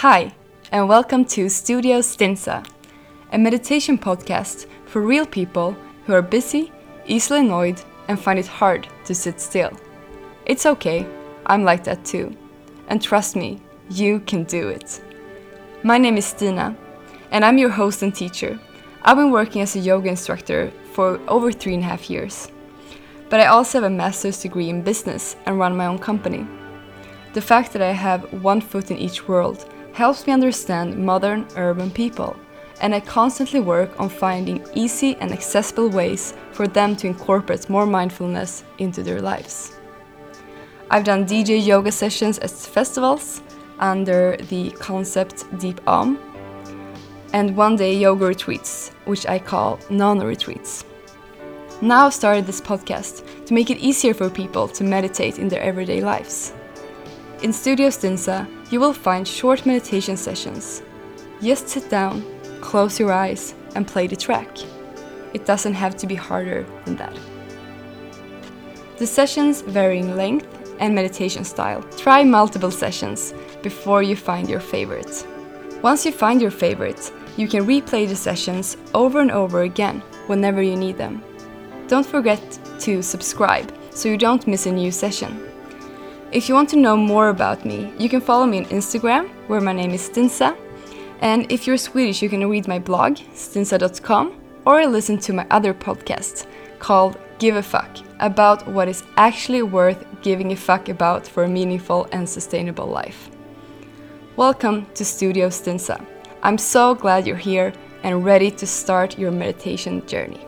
Hi, and welcome to Studio Stinsa, a meditation podcast for real people who are busy, easily annoyed, and find it hard to sit still. It's okay, I'm like that too. And trust me, you can do it. My name is Stina, and I'm your host and teacher. I've been working as a yoga instructor for over three and a half years. But I also have a master's degree in business and run my own company. The fact that I have one foot in each world helps me understand modern urban people, and I constantly work on finding easy and accessible ways for them to incorporate more mindfulness into their lives. I've done DJ yoga sessions at festivals under the concept Deep Om, and one day yoga retreats, which I call non retreats. Now I've started this podcast to make it easier for people to meditate in their everyday lives. In Studio Stinsa, you will find short meditation sessions. Just sit down, close your eyes, and play the track. It doesn't have to be harder than that. The sessions vary in length and meditation style. Try multiple sessions before you find your favorite. Once you find your favorite, you can replay the sessions over and over again whenever you need them. Don't forget to subscribe so you don't miss a new session. If you want to know more about me, you can follow me on Instagram, where my name is Stinsa. And if you're Swedish, you can read my blog, stinsa.com, or listen to my other podcast called Give a Fuck, about what is actually worth giving a fuck about for a meaningful and sustainable life. Welcome to Studio Stinsa. I'm so glad you're here and ready to start your meditation journey.